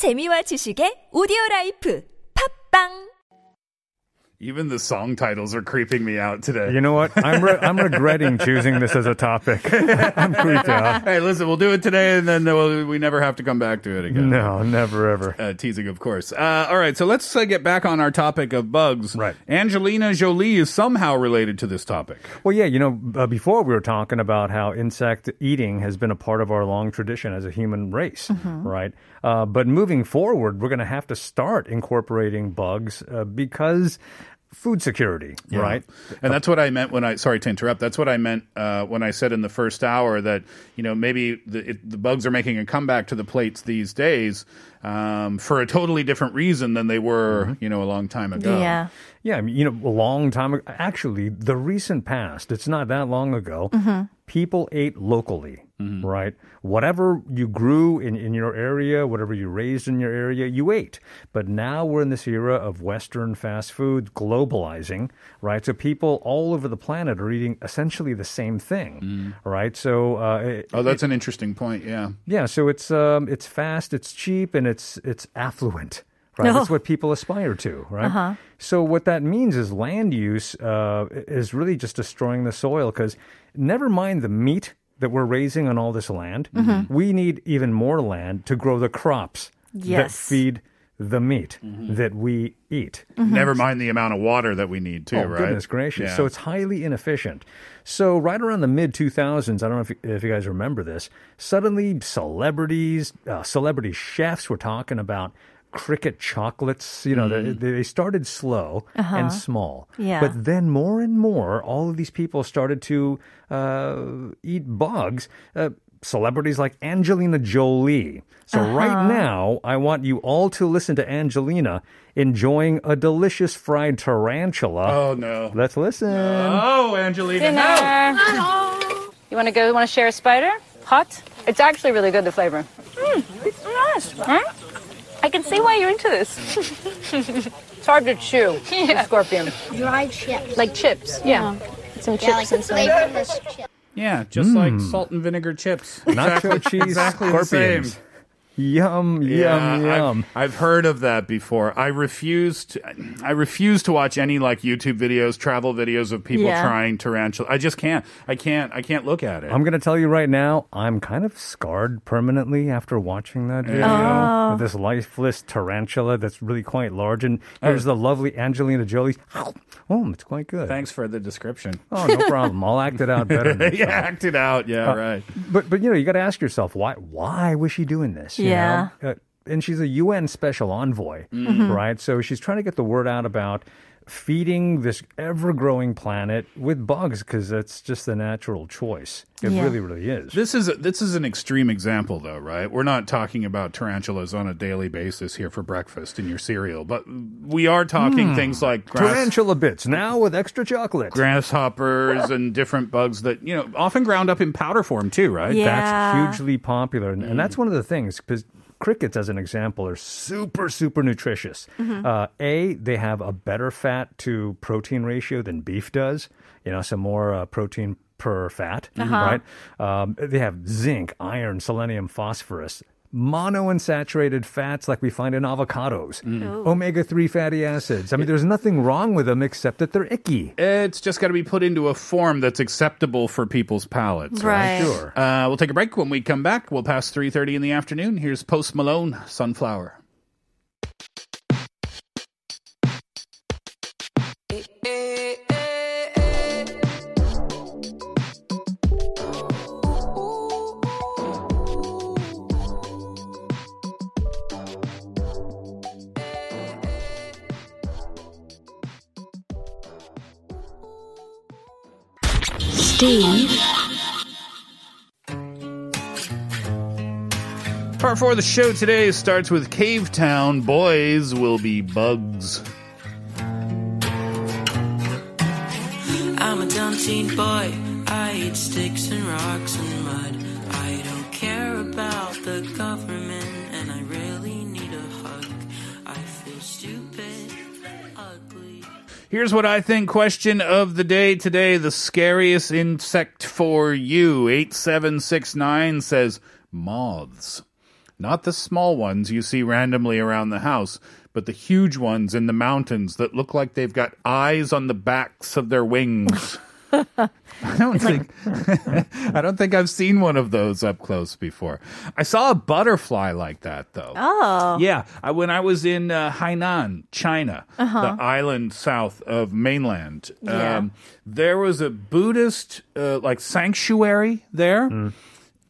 재미와 지식의 오디오 라이프. 팝빵 Even the song titles are creeping me out today. You know what? I'm re- I'm regretting choosing this as a topic. I'm creeped out. hey, listen, we'll do it today, and then we'll, we never have to come back to it again. No, never ever. Uh, teasing, of course. Uh, all right, so let's uh, get back on our topic of bugs. Right. Angelina Jolie is somehow related to this topic. Well, yeah, you know, uh, before we were talking about how insect eating has been a part of our long tradition as a human race, right? Uh, but moving forward, we're going to have to start incorporating bugs uh, because food security, right? And that's what I meant when I, sorry to interrupt, that's what I meant uh, when I said in the first hour that, you know, maybe the, it, the bugs are making a comeback to the plates these days um, for a totally different reason than they were, you know, a long time ago. Yeah. Yeah, I mean, you know, a long time ago. Actually, the recent past, it's not that long ago, people ate locally, right? Whatever you grew in, in your area, whatever you raised in your area, you ate. But now we're in this era of Western fast food globalizing, right? So people all over the planet are eating essentially the same thing, right? So, uh, it- Oh, that's an interesting point. Yeah. yeah, so it's um, it's fast, it's cheap, and it's it's affluent. Right, that's what people aspire to, right? So what that means is land use uh, is really just destroying the soil because never mind the meat that we're raising on all this land, we need even more land to grow the crops that feed the meat that we eat. Never mind the amount of water that we need, too, Oh, right? goodness gracious. Yeah. So it's highly inefficient. So, right around the mid 2000s, I don't know if, if you guys remember this, suddenly celebrities, uh, celebrity chefs were talking about cricket chocolates. You know, Mm. they, they started slow and small. Yeah. But then more and more, all of these people started to uh, eat bugs. Uh, celebrities like Angelina Jolie. So right now, I want you all to listen to Angelina enjoying a delicious fried tarantula. Oh, no. Let's listen. Oh, Angelina, no! Dinner. You want to go? Want to share a spider? Hot? It's actually really good. The flavor. Mm, it's nice. Huh? I can see why you're into this. it's hard to chew. Yeah. Scorpion. Dried chips. Like chips. Yeah. Some chips yeah, like and some. flavorless chips. Yeah, just like hmm. salt and vinegar chips. Nacho cheese exactly the same. Yum, Yeah, yum, yum. I've, I've heard of that before. I refuse to. I refuse to watch any like YouTube videos, travel videos of people Yeah. trying tarantula. I just can't. I can't. I can't look at it. I'm going to tell you right now, I'm kind of scarred permanently after watching that video. Oh. With this lifeless tarantula that's really quite large. And oh. here's the lovely Angelina Jolie. Oh, it's quite good. Thanks for the description. Oh, no problem. I'll act it out better. yeah, time. act it out. Yeah, uh, right. But but you know, you got to ask yourself why why was she doing this? you Yeah. know? Uh, and she's a UN special envoy, Mm-hmm. right? So she's trying to get the word out about feeding this ever-growing planet with bugs because that's just the natural choice. It Yeah. really, really is. This is a, this is an extreme example, though, right? We're not talking about tarantulas on a daily basis here for breakfast in your cereal, but we are talking hmm. things like grass, Tarantula bits now with extra chocolate. grasshoppers and different bugs that you know often ground up in powder form too, right? Yeah. That's hugely popular. And, and that's hmm. one of the things, because crickets, as an example, are super, super nutritious. Uh, a, they have a better fat to protein ratio than beef does, you know, some more uh, protein per fat, right? Um, they have zinc, iron, selenium, phosphorus. Monounsaturated fats like we find in avocados, omega 3 fatty acids. I mean, there's nothing wrong with them except that they're icky. It's just got to be put into a form that's acceptable for people's palates, right? Right. Sure. Uh, we'll take a break. When we come back, we'll pass 3.30 in the afternoon. Here's Post Malone, Sunflower. Steve, Part four of the show today starts with Cavetown. Boys will be bugs. I'm a dumb teen boy. I eat sticks and rocks and mud. I don't care about the government, Here's what I think question of the day today. The scariest insect for you. 8769 says moths. Not the small ones you see randomly around the house, but the huge ones in the mountains that look like they've got eyes on the backs of their wings. I don't think I don't think I've seen one of those up close before. I saw a butterfly like that though. Oh. Yeah, I, when I was in uh, Hainan, China, the island south of mainland, Uh-huh. Yeah. um, there was a Buddhist uh, like sanctuary there,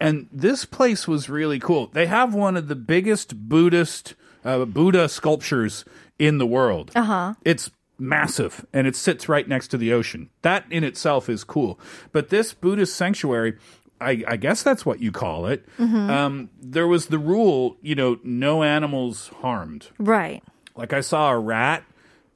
and this place was really cool. They have one of the biggest Buddhist uh, Buddha sculptures in the world. Uh huh. It's massive, and it sits right next to the ocean. That in itself is cool. But this Buddhist sanctuary. I, I guess that's what you call it. Um, there was the rule, you know, no animals harmed. Right. Like I saw a rat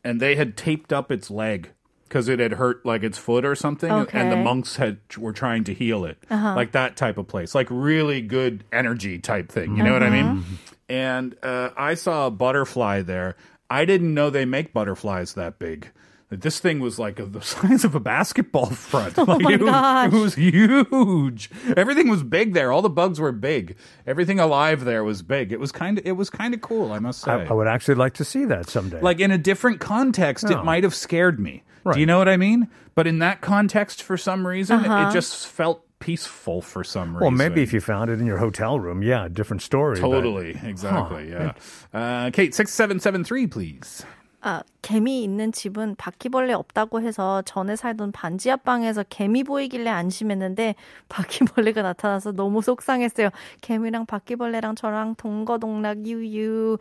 and they had taped up its leg because it had hurt like its foot or something okay. and the monks had were trying to heal it. Like that type of place. Like really good energy type thing. You know what I mean? And uh, I saw a butterfly there. I didn't know they make butterflies that big. This thing was like the size of a basketball front. Like, my it, was, gosh. it was huge. Everything was big there. All the bugs were big. Everything alive there was big. It was kind of it was kind of cool, I must say I, I would actually like to see that someday. like in a different context it Oh. might have scared me do you know what i mean but in that context for some reason Uh-huh. it just felt peaceful for some reason well, maybe if you found it in your hotel room, yeah, different story. but- totally exactly yeah uh, kate 6773 please 아, 개미 있는 집은 바퀴벌레 없다고 해서 전에 살던 반지 앞방에서 개미 보이길래 안심했는데 바퀴벌레가 나타나서 너무 속상했어요. 개미랑 바퀴벌레랑 저랑 동거동락 유유.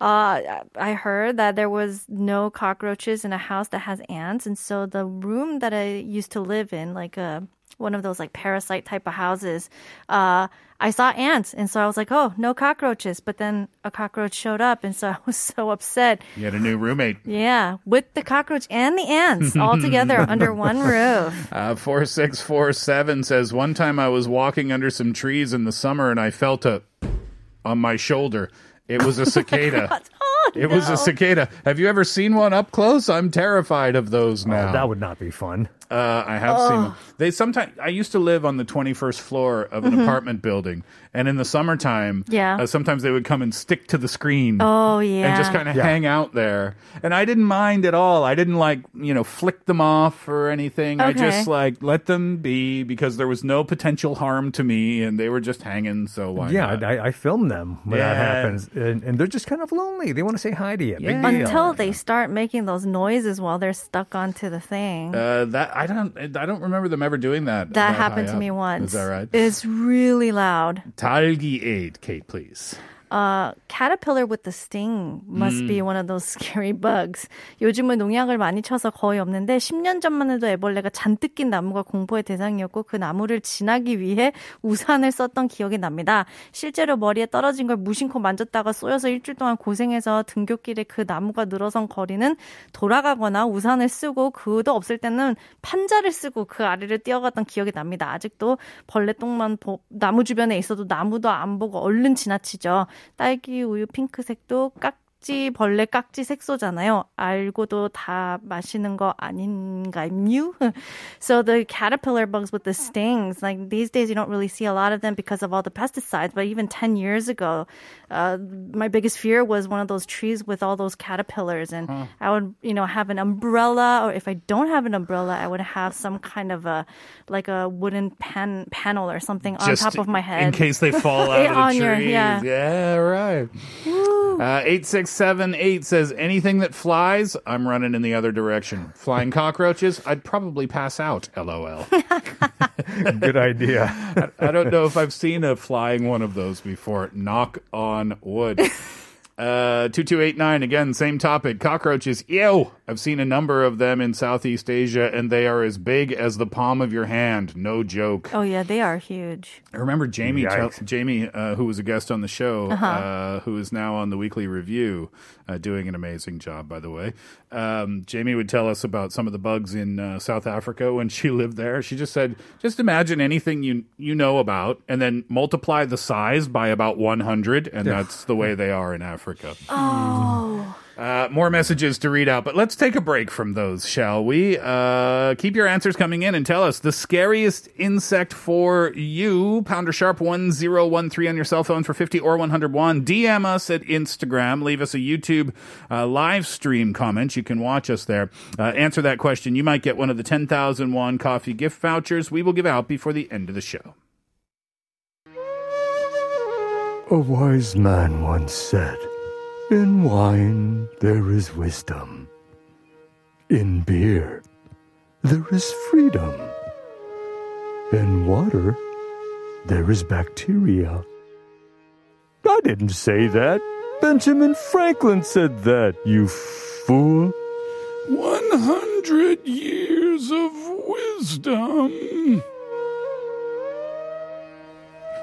Uh, I heard that there was no cockroaches in a house that has ants, and so the room that I used to live in, like a one of those like parasite type of houses, uh, I saw ants, and so I was like, "Oh, no cockroaches!" But then a cockroach showed up, and so I was so upset. you had a new roommate Yeah, with the cockroach and the ants all together under one roof. uh, 4647 says one time i was walking under some trees in the summer and i felt a on my shoulder it was a cicada Oh, it was a cicada have you ever seen one up close i'm terrified of those Oh, now that would not be fun. Uh, I have seen them. They sometimes. I used to live on the 21st floor of an apartment building, and in the summertime, Mm-hmm. Yeah. uh, sometimes they would come and stick to the screen. Oh yeah. And just kind of Yeah. hang out there, and I didn't mind at all. I didn't like you know flick them off or anything. I just like let them be because there was no potential harm to me, and they were just hanging. So why? yeah, not? I, I film them when that happens, and, and they're just kind of lonely. They want to say hi to you. Big Yeah. deal. Until they start making those noises while they're stuck onto the thing. Uh, that I don't. I don't remember them ever doing that. that happened to up. me once. Is that right? It's really loud. Talgi aid, Kate, please. Uh, caterpillar with the sting must be Mm. one of those scary bugs. 요즘은 농약을 많이 쳐서 거의 없는데 10년 전만 해도 애벌레가 잔뜩 낀 나무가 공포의 대상이었고 그 나무를 지나기 위해 우산을 썼던 기억이 납니다. 실제로 머리에 떨어진 걸 무심코 만졌다가 쏘여서 일주일 동안 고생해서 등굣길에 그 나무가 늘어선 거리는 돌아가거나 우산을 쓰고 그도 없을 때는 판자를 쓰고 그 아래를 뛰어갔던 기억이 납니다. 아직도 벌레 똥만 보- 나무 주변에 있어도 나무도 안 보고 얼른 지나치죠. 딸기 우유 핑크색도 깍 지 벌레 깍지 색소잖아요. 알고도 다 마시는 거 아닌가요? So the caterpillar bugs with the stings, like these days you don't really see a lot of them because of all the pesticides. But even 10 years ago, uh, my biggest fear was one of those trees with all those caterpillars. And I would, you know, have an umbrella, or if I don't have an umbrella, I would have some kind of a, like a wooden pan panel or something on Just top of my head. in case they fall out Yeah, of the on your- trees. yeah. right. Uh, eight six seven eight says anything that flies, I'm running in the other direction. Flying cockroaches, I'd probably pass out. LOL. Good idea. I don't know if I've seen a flying one of those before. Knock on wood. Uh, 2289, again, same topic. Cockroaches. Ew! I've seen a number of them in Southeast Asia, and they are as big as the palm of your hand. No joke. oh yeah, they are huge. I remember Jamie, tell, Jamie, uh, who was a guest on the show, uh who is now on the weekly review, uh, doing an amazing job, by the way. Um, Jamie would tell us about some of the bugs in uh, South Africa when she lived there. She just said, just imagine anything you you know about, and then multiply the size by about 100, and that's the way they are in Africa. Africa. Uh, more messages to read out, but let's take a break from those, shall we? Uh, keep your answers coming in and tell us the scariest insect for you. Pounder sharp 1013 on your cell phone for 50 or 101. DM us at Instagram. Leave us a YouTube uh, live stream comment. You can watch us there. Uh, answer that question. You might get one of the 10,000 won coffee gift vouchers we will give out before the end of the show. A wise man once said, In wine there is wisdom. In beer there is freedom. In water there is bacteria. I didn't say that. Benjamin Franklin said that, you fool. 100 years of wisdom.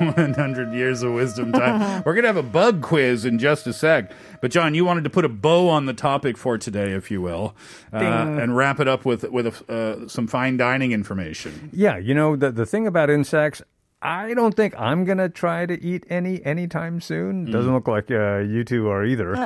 100 years of wisdom time. We're going to have a bug quiz in just a sec. But, John, you wanted to put a bow on the topic for today, if you will, uh, and wrap it up with, with a, uh, some fine dining information. Yeah, you know, the, the thing about insects, I don't think I'm going to try to eat any anytime soon. Doesn't look like uh, you two are either.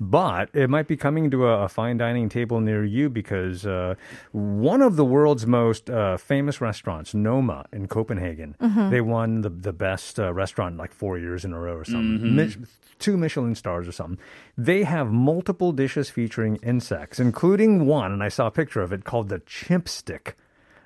But it might be coming to a, a fine dining table near you because uh, one of the world's most uh, famous restaurants, Noma in Copenhagen, they won the, the best uh, restaurant like four years in a row or something. Mich- two Michelin stars or something. They have multiple dishes featuring insects, including one, and I saw a picture of it called the chimp stick.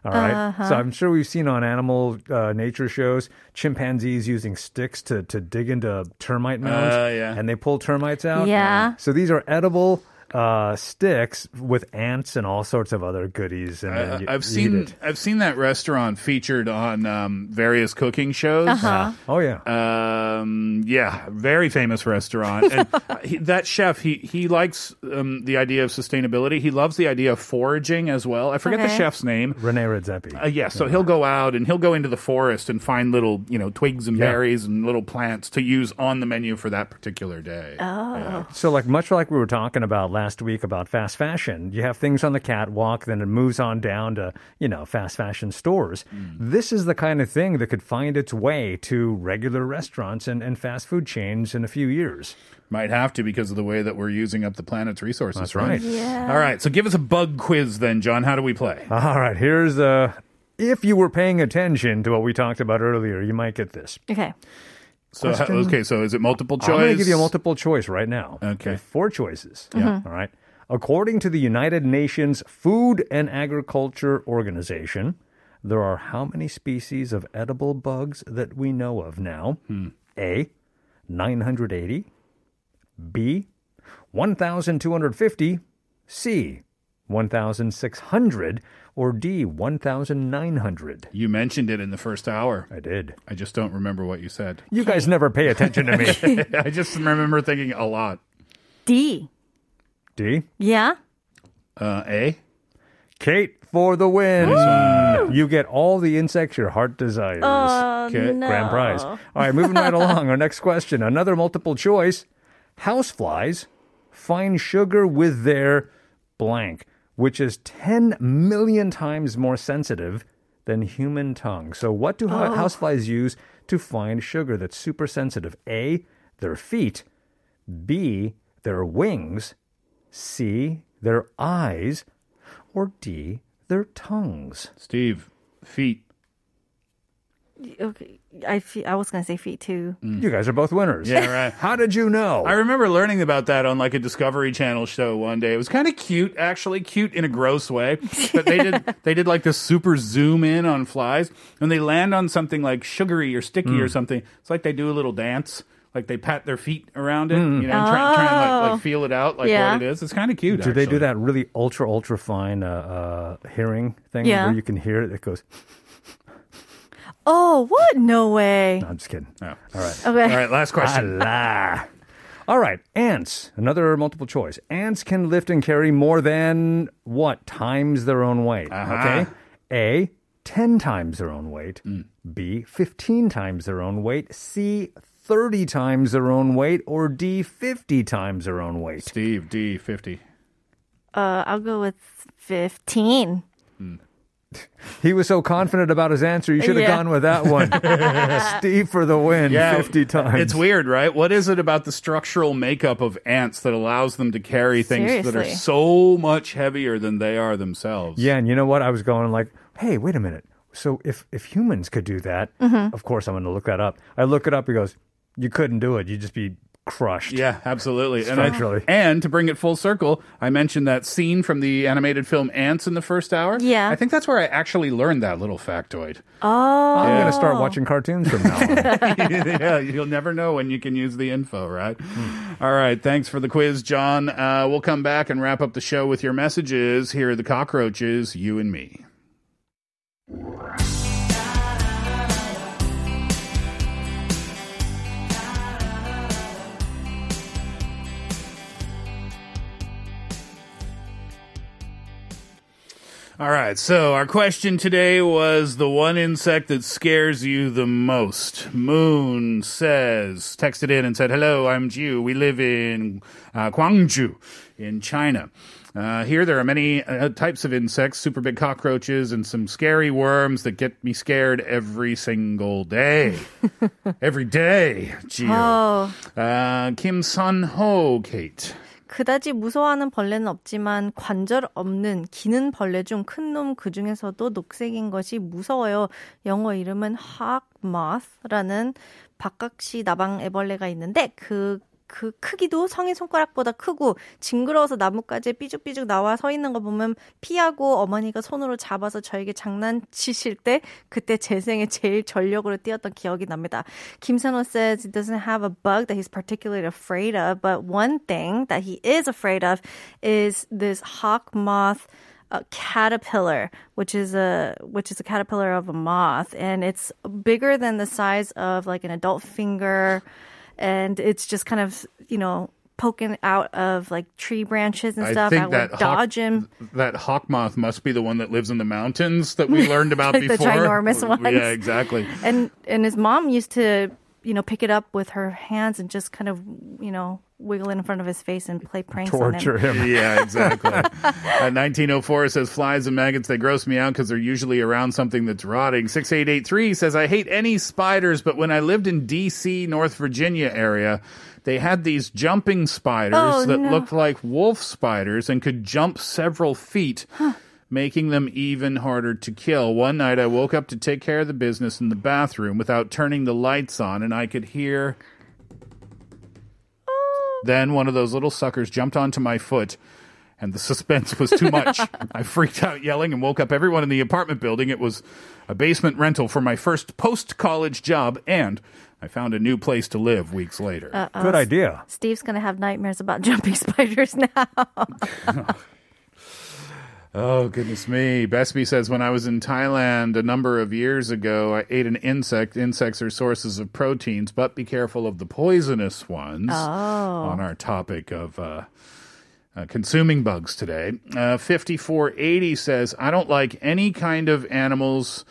All right. So I'm sure we've seen on animal uh, nature shows chimpanzees using sticks to, to dig into termite mounds. Uh, yeah. And they pull termites out. Yeah. So these are edible uh, sticks with ants and all sorts of other goodies. And then I, you I've seen it. I've seen that restaurant featured on um, various cooking shows. Uh-huh. Oh, yeah. Um, yeah, very famous restaurant. And he, that chef, he he likes um, the idea of sustainability. He loves the idea of foraging as well. I forget the chef's name. Rene Redzepi. Uh, yeah, so he'll go out and he'll go into the forest and find little, you know, twigs and Yeah. berries and little plants to use on the menu for that particular day. Oh. So, like much like we were talking about last week about fast fashion, you have things on the catwalk, then it moves on down to you know fast fashion stores. This is the kind of thing that could find its way to regular restaurants and, and fast food chains in a few years. Might have to because of the way that we're using up the planet's resources. That's right. right. Yeah. All right. So give us a bug quiz then, John. How do we play? All right, here's uh if you were paying attention to what we talked about earlier, you might get this. Okay. So question- okay. So is it multiple choice? I'm going to give you a multiple choice right now. Okay. Four choices. Mm-hmm. Yeah. All right. According to the United Nations Food and Agriculture Organization, there are how many species of edible bugs that we know of now? Hmm. A, 980. B, 1,250. C, 1,600. Or D, 1,900. You mentioned it in the first hour. I did. I just don't remember what you said. You guys never pay attention to me. I just remember thinking a lot. D. D, Yeah. Uh, A. Kate for the win. You get all the insects your heart desires. Oh, Okay, no. Grand prize. All right, moving right along. Our next question. Another multiple choice. Houseflies find sugar with their blank, which is 10 million times more sensitive than human tongue. So, what do oh. hou- houseflies use to find sugar that's super sensitive? A, their feet. B, their wings. C, their eyes. Or D, their tongues. Steve. Feet. Okay. I fe- I was gonna say feet too. You guys are both winners. Yeah, right. How did you know? I remember learning about that on like a Discovery Channel show one day. It was kind of cute, actually, cute in a gross way. But they did they did like this super zoom in on flies, and they land on something like sugary or sticky or something. It's like they do a little dance, like they pat their feet around it, you know, try, try and like, like feel it out, like Yeah. what it is. It's kind of cute. Do they do that really ultra ultra fine uh, uh, hearing thing Yeah. where you can hear it? It goes. Oh, what? No way. No, I'm just kidding. Oh. All right. Okay. All right, last question. Allah. All right, ants. Another multiple choice. Ants can lift and carry more than what times their own weight? Uh-huh. Okay. A. Ten times their own weight. B. Fifteen times their own weight. C. Thirty times their own weight. Or D. Fifty times their own weight. Steve D fifty. Uh, I'll go with fifteen. He was so confident about his answer. You should have Yeah. gone with that one. Steve for the win, yeah, fifty times. It's weird, right? What is it about the structural makeup of ants that allows them to carry things that are so much heavier than they are themselves? Yeah, and you know what? I was going like, hey, wait a minute. So if if humans could do that, Mm-hmm. of course I'm going to look that up. I look it up. He goes, you couldn't do it. You'd just be crushed. Yeah, absolutely. And, I- Structurally. and to bring it full circle, I mentioned that scene from the animated film Ants in the first hour. Yeah. I think that's where I actually learned that little factoid. Oh. I'm going to start watching cartoons from now on. yeah, you'll never know when you can use the info, right? All right, thanks for the quiz, John. Uh, we'll come back and wrap up the show with your messages. Here are the cockroaches, you and me. All right, so our question today was the one insect that scares you the most. Moon says, texted in and said, Hello, I'm Jiu. We live in uh, Guangzhou in China. Uh, here, there are many uh, types of insects, super big cockroaches, and some scary worms that get me scared every single day. every day, Jiu. Oh. Uh, Kim Sun Ho, Kate. 그다지 무서워하는 벌레는 없지만 관절 없는 기는 벌레 중 큰 놈 그 중에서도 녹색인 것이 무서워요. 영어 이름은 hawk moth라는 박각시 나방 애벌레가 있는데 그, 그 크기도 성인 손가락보다 크고 징그러워서 나뭇가지에 삐죽삐죽 나와 서 있는 거 보면 피하고 어머니가 손으로 잡아서 저에게 장난치실 때 그때 제 생에 제일 전력으로 뛰었던 기억이 납니다. Kim Sano says he doesn't have a bug that he's particularly afraid of, but one thing that he is afraid of is this hawk moth uh, caterpillar, which is a which is a caterpillar of a moth, and it's bigger than the size of like an adult finger, and it's just kind of you know poking out of like tree branches and stuff. I would dodge him. that hawk moth must be the one that lives in the mountains that we learned about Like the before. ginormous ones. Yeah, exactly. and and his mom used to you know pick it up with her hands and just kind of you know wiggle it in front of his face and play pranks Torture on him. him. Yeah, exactly. Uh, At 1904 it says flies and maggots they gross me out because they're usually around something that's rotting. 6883 says I hate any spiders, but when I lived in D.C. North Virginia area. They had these jumping spiders Oh, that no. looked like wolf spiders and could jump several feet. Making them even harder to kill. One night I woke up to take care of the business in the bathroom without turning the lights on, and I could hear. Then one of those little suckers jumped onto my foot, and the suspense was too much. I freaked out yelling and woke up everyone in the apartment building. It was a basement rental for my first post college job, and I found a new place to live weeks later. Good idea. Steve's gonna have nightmares about jumping spiders now. Oh, goodness me. Besby says, when I was in Thailand a number of years ago, I ate an insect. Insects are sources of proteins, but be careful of the poisonous ones Oh. on our topic of uh, uh, consuming bugs today. Uh, 5480 says, I don't like any kind of animals.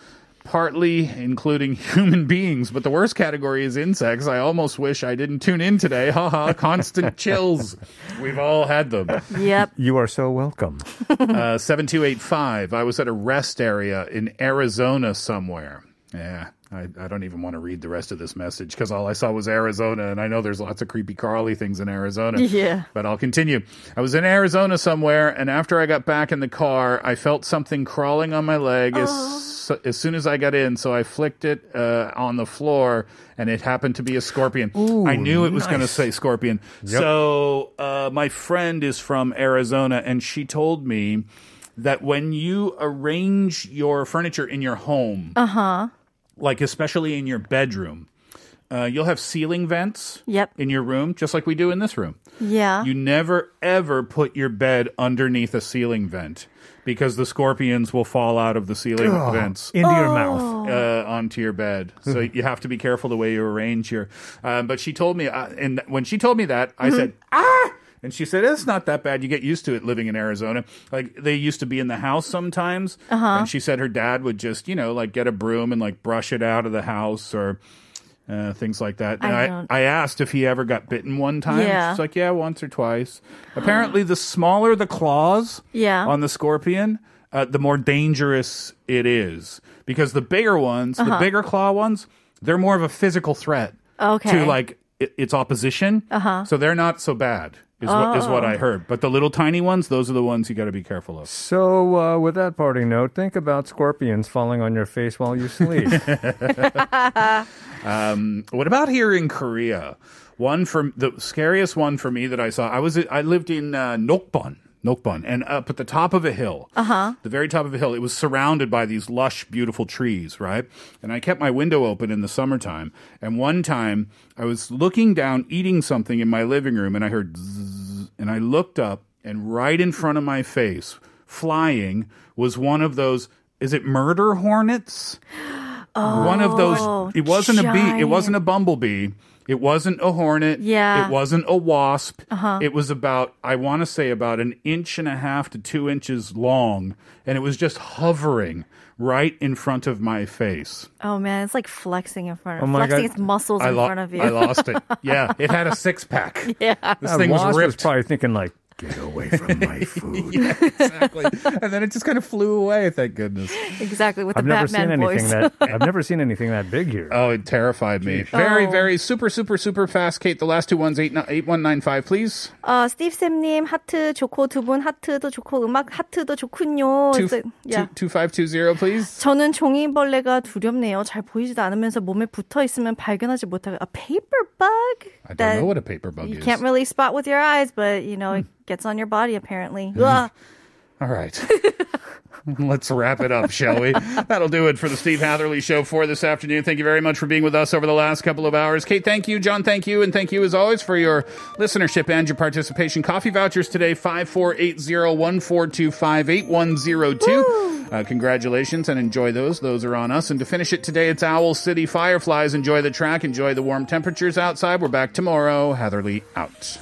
Partly including human beings, but the worst category is insects. I almost wish I didn't tune in today. Haha, constant chills. We've all had them. yep. You are so welcome. Uh, 7285. I was at a rest area in Arizona somewhere. Yeah, I, I don't even want to read the rest of this message because all I saw was Arizona, and I know there's lots of creepy Carly things in Arizona. Yeah. But I'll continue. I was in Arizona somewhere, and after I got back in the car, I felt something crawling on my leg as, as soon as I got in. So I flicked it uh, on the floor, and it happened to be a scorpion. I knew it was going to say scorpion. So uh, my friend is from Arizona, and she told me that when you arrange your furniture in your home, like especially in your bedroom, uh, you'll have ceiling vents Yep. in your room, just like we do in this room. Yeah. You never ever put your bed underneath a ceiling vent because the scorpions will fall out of the ceiling vents Into your Oh. mouth. uh, onto your bed. So you have to be careful the way you arrange your. Um, but she told me, uh, and when she told me that, I said, ah. And she said, it's not that bad. You get used to it living in Arizona. Like, they used to be in the house sometimes. And she said her dad would just, you know, like get a broom and like brush it out of the house or uh, things like that. And I I, I asked if he ever got bitten one time. Yeah. She's like, yeah, once or twice. Apparently, the smaller the claws Yeah. on the scorpion, uh, the more dangerous it is because the bigger ones, the bigger claw ones, they're more of a physical threat Okay. to like its opposition. Uh-huh. So they're not so bad. Is what is what I heard. But the little tiny ones, those are the ones you got to be careful of. So, uh, with that parting note, think about scorpions falling on your face while you sleep. What about here in Korea? One for the scariest one for me that I saw. I was I lived in uh, Nokbon. Nokbon, and up at the top of a hill, uh-huh. the very top of a hill, it was surrounded by these lush, beautiful trees, right? And I kept my window open in the summertime. And one time, I was looking down, eating something in my living room, and I heard, zzz, and I looked up, and right in front of my face, flying, was one of those. Is it murder hornets? one of those. Oh, it wasn't a bee. It wasn't a bumblebee. It wasn't a hornet. Yeah. It wasn't a wasp. Uh-huh. It was about, I want to say, about an inch and a half to two inches long, and it was just hovering right in front of my face. Oh man, it's like flexing in front of Oh my flexing God. its muscles I, in lo- front of you. I lost it. Yeah, it had a six pack. yeah. This That thing was wasp ripped. probably thinking like, "Get away from my food." yeah, exactly. and then it just kind of flew away. Thank goodness. Exactly with I've the never Batman seen anything voice. that I've never seen anything that big here. Oh, it terrified me. Very, Oh. very super, super, super fast. Kate, the last two ones, eight, eight one nine five, please. 어, 스티브 쌤님 하트 좋고 두 분 하트도 좋고 음악 하트도 좋군요. Two, 그래서- 야. two, two five two zero, please. 저는 종이벌레가 두렵네요. 잘 보이지도 않으면서 몸에 붙어 있으면 발견하지 못하고 a paper bug. I don't that know what a paper bug you is. can't really spot with your eyes, but you know it gets on your body apparently. Hmm. Ugh. All right. Let's wrap it up, shall we? That'll do it for the Steve Hatherley Show for this afternoon. Thank you very much for being with us over the last couple of hours. Kate, thank you. John, thank you. And thank you, as always, for your listenership and your participation. Coffee vouchers today, 5480-142-5810. Uh, congratulations and enjoy those. Those are on us. And to finish it today, it's Owl City Fireflies. Enjoy the track. Enjoy the warm temperatures outside. We're back tomorrow. Hatherley out.